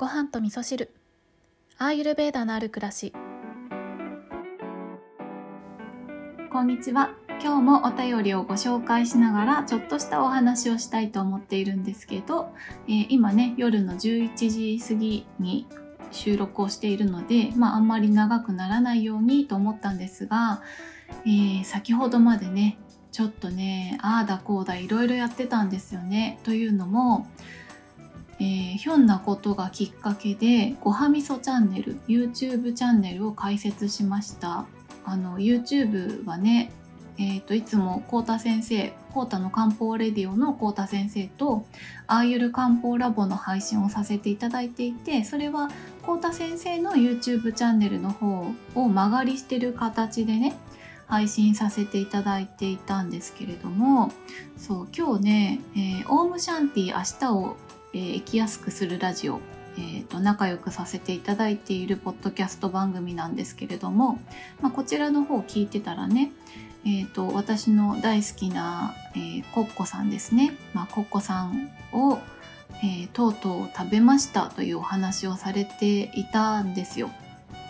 ご飯と味噌汁。アーユルベーダのある暮らし。こんにちは。今日もお便りをご紹介しながらちょっとしたお話をしたいと思っているんですけど、えー、今ね夜の11時過ぎに収録をしているので、まあ、あんまり長くならないようにと思ったんですが、えー、先ほどまでねちょっとねああだこうだいろいろやってたんですよね。というのも、えー、ひょんなことがきっかけでごはみそチャンネル YouTube チャンネルを開設しました。あの YouTube はねえーと、いつもコータ先生コータの漢方レディオのコータ先生とアーユル漢方ラボの配信をさせていただいていてそれはコータ先生の YouTube チャンネルの方を間借りしてる形でね配信させていただいていたんですけれどもそう今日ね、えー、オームシャンティ明日を、えー、生きやすくするラジオえーと、仲良くさせていただいているポッドキャスト番組なんですけれども、まあ、こちらの方聞いてたらね、えーと、私の大好きな、えー、コッコさんですね、まあ、コッコさんを、えー、とうとう食べましたというお話をされていたんですよ。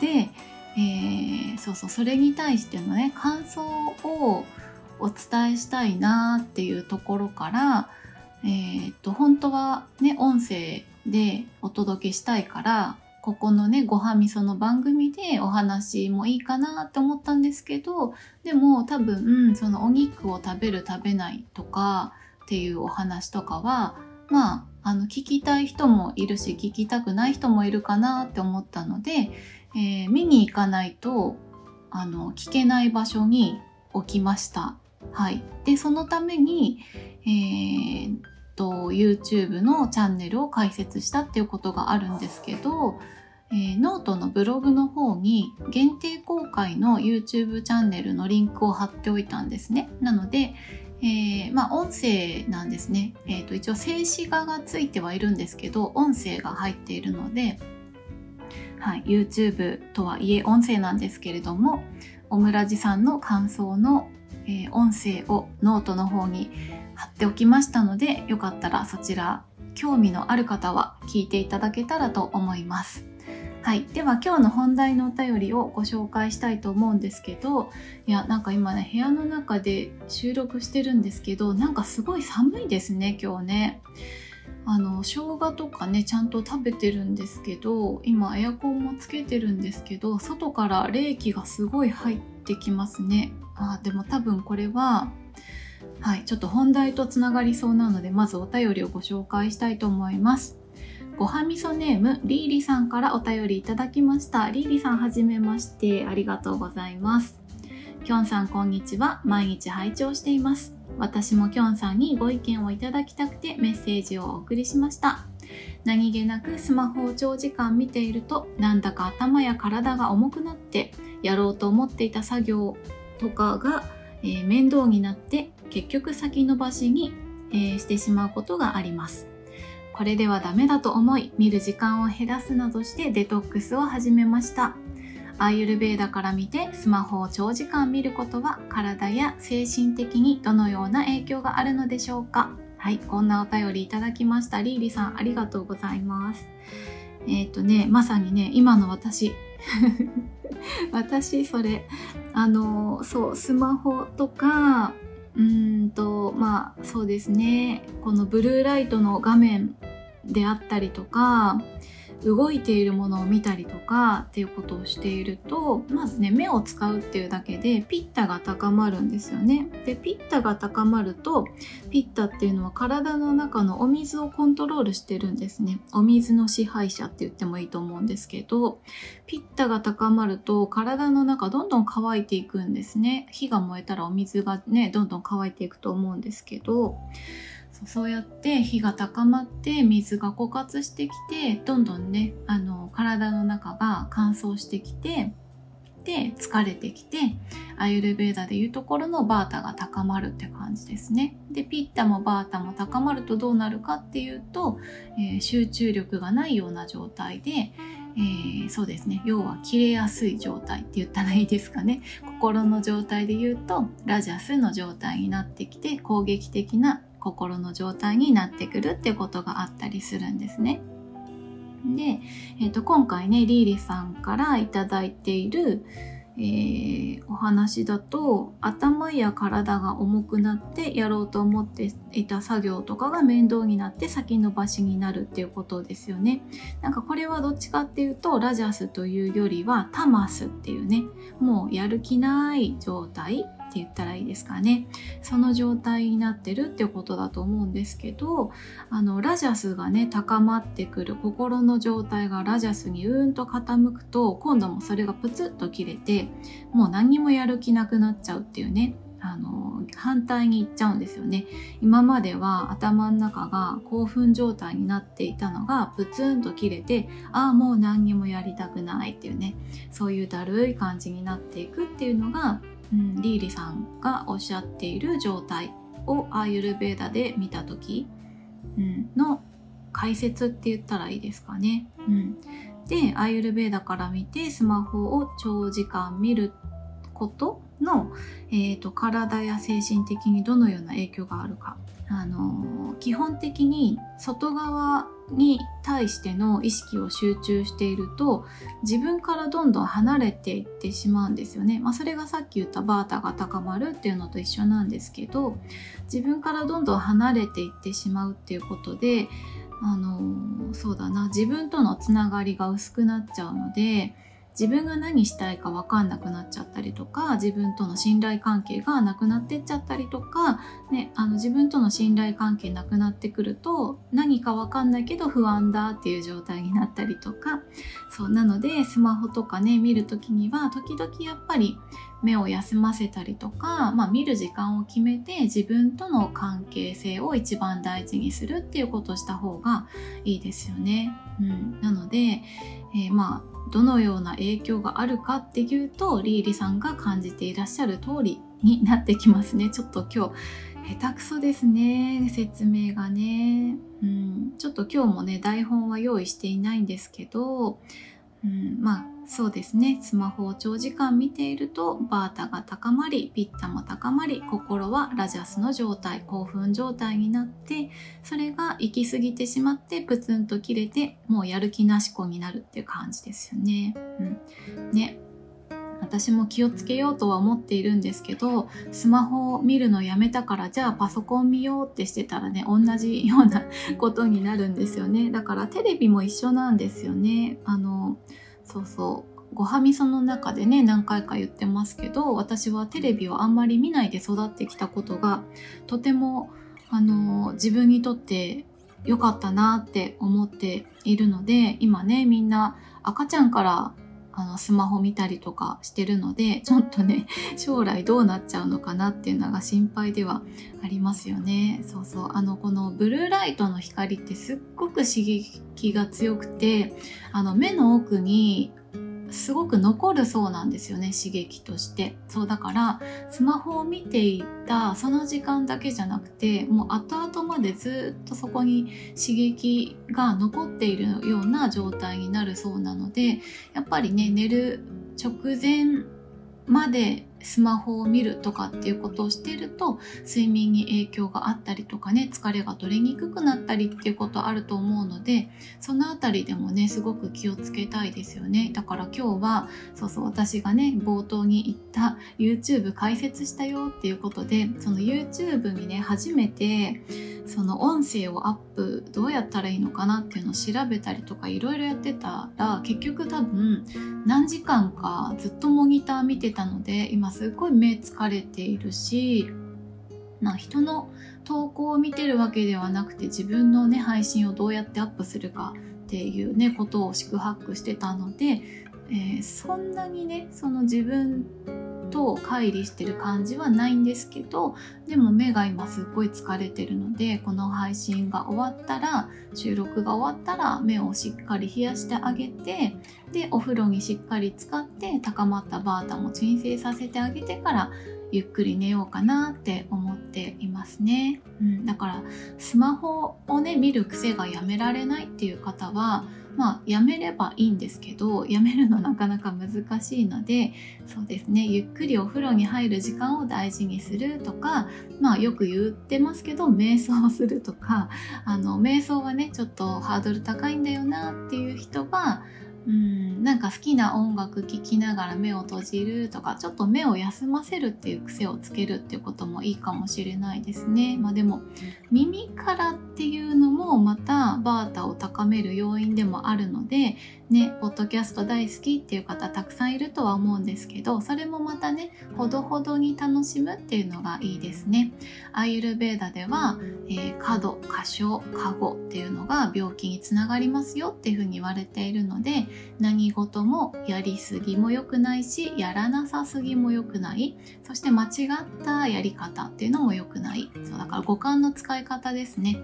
で、えー、そうそうそれに対してのね感想をお伝えしたいなっていうところから、えー、っと本当はね音声でお届けしたいからここのねごはみその番組でお話もいいかなって思ったんですけどでも多分そのお肉を食べる食べないとかっていうお話とかはまああの聞きたい人もいるし聞きたくない人もいるかなって思ったのでえー、見に行かないとあの聞けない場所に置きました。はい、でそのために、えー、と YouTube のチャンネルを開設したっていうことがあるんですけど、えー、ノートのブログの方に限定公開の YouTube チャンネルのリンクを貼っておいたんですね。なので、えー、まあ音声なんですね。えー、と一応静止画がついてはいるんですけど音声が入っているのではい、YouTube とはいえ音声なんですけれどもオムラジさんの感想の、えー、音声をノートの方に貼っておきましたのでよかったらそちら興味のある方は聞いていただけたらと思います。はい、では今日の本題のお便りをご紹介したいと思うんですけどいやなんか今ね部屋の中で収録してるんですけどなんかすごい寒いですね今日ね。あの生姜とかねちゃんと食べてるんですけど今エアコンもつけてるんですけど外から冷気がすごい入ってきますね。あでも多分これははいちょっと本題とつながりそうなのでまずお便りをご紹介したいと思います。ごはみそネームリーリさんからお便りいただきました。リーリさんはじめましてありがとうございます。きょんさんこんにちは。毎日拝聴しています。私もきょんさんにご意見をいただきたくてメッセージをお送りしました。何気なくスマホを長時間見ているとなんだか頭や体が重くなってやろうと思っていた作業とかが、えー、面倒になって結局先延ばしに、えー、してしまうことがありますこれではダメだと思い見る時間を減らすなどしてデトックスを始めましたアーユルベーダから見てスマホを長時間見ることは体や精神的にどのような影響があるのでしょうかはい、こんなお便りいただきました。リーリさん、ありがとうございます。えっ、ー、とね、まさにね、今の私。私、それ、あの、そう、スマホとか、うんと、まあ、そうですね、このブルーライトの画面であったりとか、動いているものを見たりとかっていうことをしているとまずね目を使うっていうだけでピッタが高まるんですよね。でピッタが高まるとピッタっていうのは体の中のお水をコントロールしてるんですね。お水の支配者って言ってもいいと思うんですけどピッタが高まると体の中どんどん乾いていくんですね。火が燃えたらお水がねどんどん乾いていくと思うんですけどそうやって火が高まって水が枯渇してきてどんどんねあの体の中が乾燥してきてで疲れてきてアユルベーダでいうところのバータが高まるって感じですね。でピッタもバータも高まるとどうなるかっていうと、えー、集中力がないような状態で、えー、そうですね要は切れやすい状態って言ったらいいですかね心の状態で言うとラジャスの状態になってきて攻撃的な心の状態になってくるっていうことがあったりするんですね。で、えー、と今回ねリーリさんから頂いている、えー、お話だと頭や体が重くなってやろうと思っていた作業とかが面倒になって先延ばしになるっていうことですよね。なんかこれはどっちかっていうとラジャスというよりはタマスっていうねもうやる気ない状態って言ったらいいですかね。その状態になってるってことだと思うんですけどあのラジャスがね高まってくる心の状態がラジャスにうーんと傾くと今度もそれがプツッと切れてもう何にもやる気なくなっちゃうっていうねあの反対に行っちゃうんですよね。今までは頭の中が興奮状態になっていたのがプツンと切れてああもう何にもやりたくないっていうねそういうだるい感じになっていくっていうのがうん、リーリさんがおっしゃっている状態をアーユルベーダで見た時、うん、の解説って言ったらいいですかね。うん、でアーユルベーダから見てスマホを長時間見ることの、えーと、体や精神的にどのような影響があるか。あの基本的に外側に対しての意識を集中していると自分からどんどん離れていってしまうんですよね。まあ、それがさっき言ったバータが高まるっていうのと一緒なんですけど自分からどんどん離れていってしまうっていうことであのそうだな自分とのつながりが薄くなっちゃうので自分が何したいか分かんなくなっちゃったりとか自分との信頼関係がなくなってっちゃったりとか、ね、あの自分との信頼関係なくなってくると何か分かんないけど不安だっていう状態になったりとかそうなのでスマホとかね見る時には時々やっぱり目を休ませたりとか、まあ、見る時間を決めて自分との関係性を一番大事にするっていうことをした方がいいですよね。うん、なので、えー、まあどのような影響があるかっていうとリーリさんが感じていらっしゃる通りになってきますね。ちょっと今日下手くそですね。説明がね、うん、ちょっと今日もね台本は用意していないんですけど、うん、まあそうですね。スマホを長時間見ているとバータが高まりピッタも高まり心はラジャスの状態興奮状態になってそれが行き過ぎてしまってプツンと切れてもうやる気なし子になるっていう感じですよね。うん、ね。私も気をつけようとは思っているんですけどスマホを見るのやめたからじゃあパソコン見ようってしてたらね同じようなことになるんですよね。だからテレビも一緒なんですよね。あのそうそう。ごはみその中でね何回か言ってますけど私はテレビをあんまり見ないで育ってきたことがとてもあの自分にとって良かったなって思っているので今ねみんな赤ちゃんからあのスマホ見たりとかしてるのでちょっとね将来どうなっちゃうのかなっていうのが心配ではありますよね。そうそう。あのこのブルーライトの光ってすっごく刺激が強くてあの目の奥にすごく残るそうなんですよね刺激として。そうだからスマホを見ていたその時間だけじゃなくてもう後々までずっとそこに刺激が残っているような状態になるそうなのでやっぱりね寝る直前までスマホを見るとかっていうことをしていると睡眠に影響があったりとかね疲れが取れにくくなったりっていうことあると思うのでそのあたりでもねすごく気をつけたいですよね。だから今日はそうそう私がね冒頭に言った YouTube 解説したよっていうことでその YouTube にね初めてその音声をアップどうやったらいいのかなっていうのを調べたりとかいろいろやってたら結局多分何時間かずっとモニター見てたので今すっごい目疲れているしな人の投稿を見てるわけではなくて自分のね配信をどうやってアップするかっていうねことを四苦八苦してたので、えー、そんなにねその自分と乖離してる感じはないんですけどでも目が今すっごい疲れてるのでこの配信が終わったら収録が終わったら目をしっかり冷やしてあげてでお風呂にしっかり使って高まったバータも鎮静させてあげてからゆっくり寝ようかなって思っていますね、うん、だからスマホをね見る癖がやめられないっていう方はまあやめればいいんですけどやめるのなかなか難しいのでそうですね。ゆっくりお風呂に入る時間を大事にするとかまあよく言ってますけど瞑想するとかあの瞑想はねちょっとハードル高いんだよなっていう人はうんなんか好きな音楽聴きながら目を閉じるとかちょっと目を休ませるっていう癖をつけるっていうこともいいかもしれないですね。まあでも耳からっていうのもまたバータを高める要因でもあるのでね、ポッドキャスト大好きっていう方たくさんいるとは思うんですけど、それもまたね、ほどほどに楽しむっていうのがいいですね。アイルベーダでは、えー、過度、過小、過誤っていうのが病気につながりますよっていうふうに言われているので、何事もやりすぎも良くないし、やらなさすぎも良くない。そして間違ったやり方っていうのも良くない。そうだから五感の使い方ですね。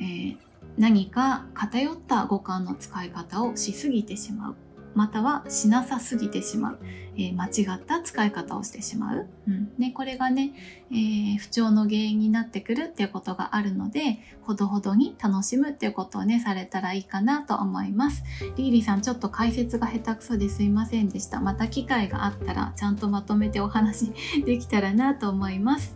えー何か偏った五感の使い方をしすぎてしまう。またはしなさすぎてしまう、えー、間違った使い方をしてしまう、うん。ね、これがね、えー、不調の原因になってくるっていうことがあるのでほどほどに楽しむっていうことをねされたらいいかなと思います。リーリーさんちょっと解説が下手くそですいませんでした。また機会があったらちゃんとまとめてお話できたらなと思います。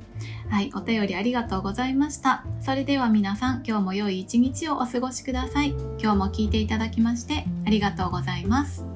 はい、お便りありがとうございました。それでは皆さん、今日も良い一日をお過ごしください。今日も聞いていただきましてありがとうございます。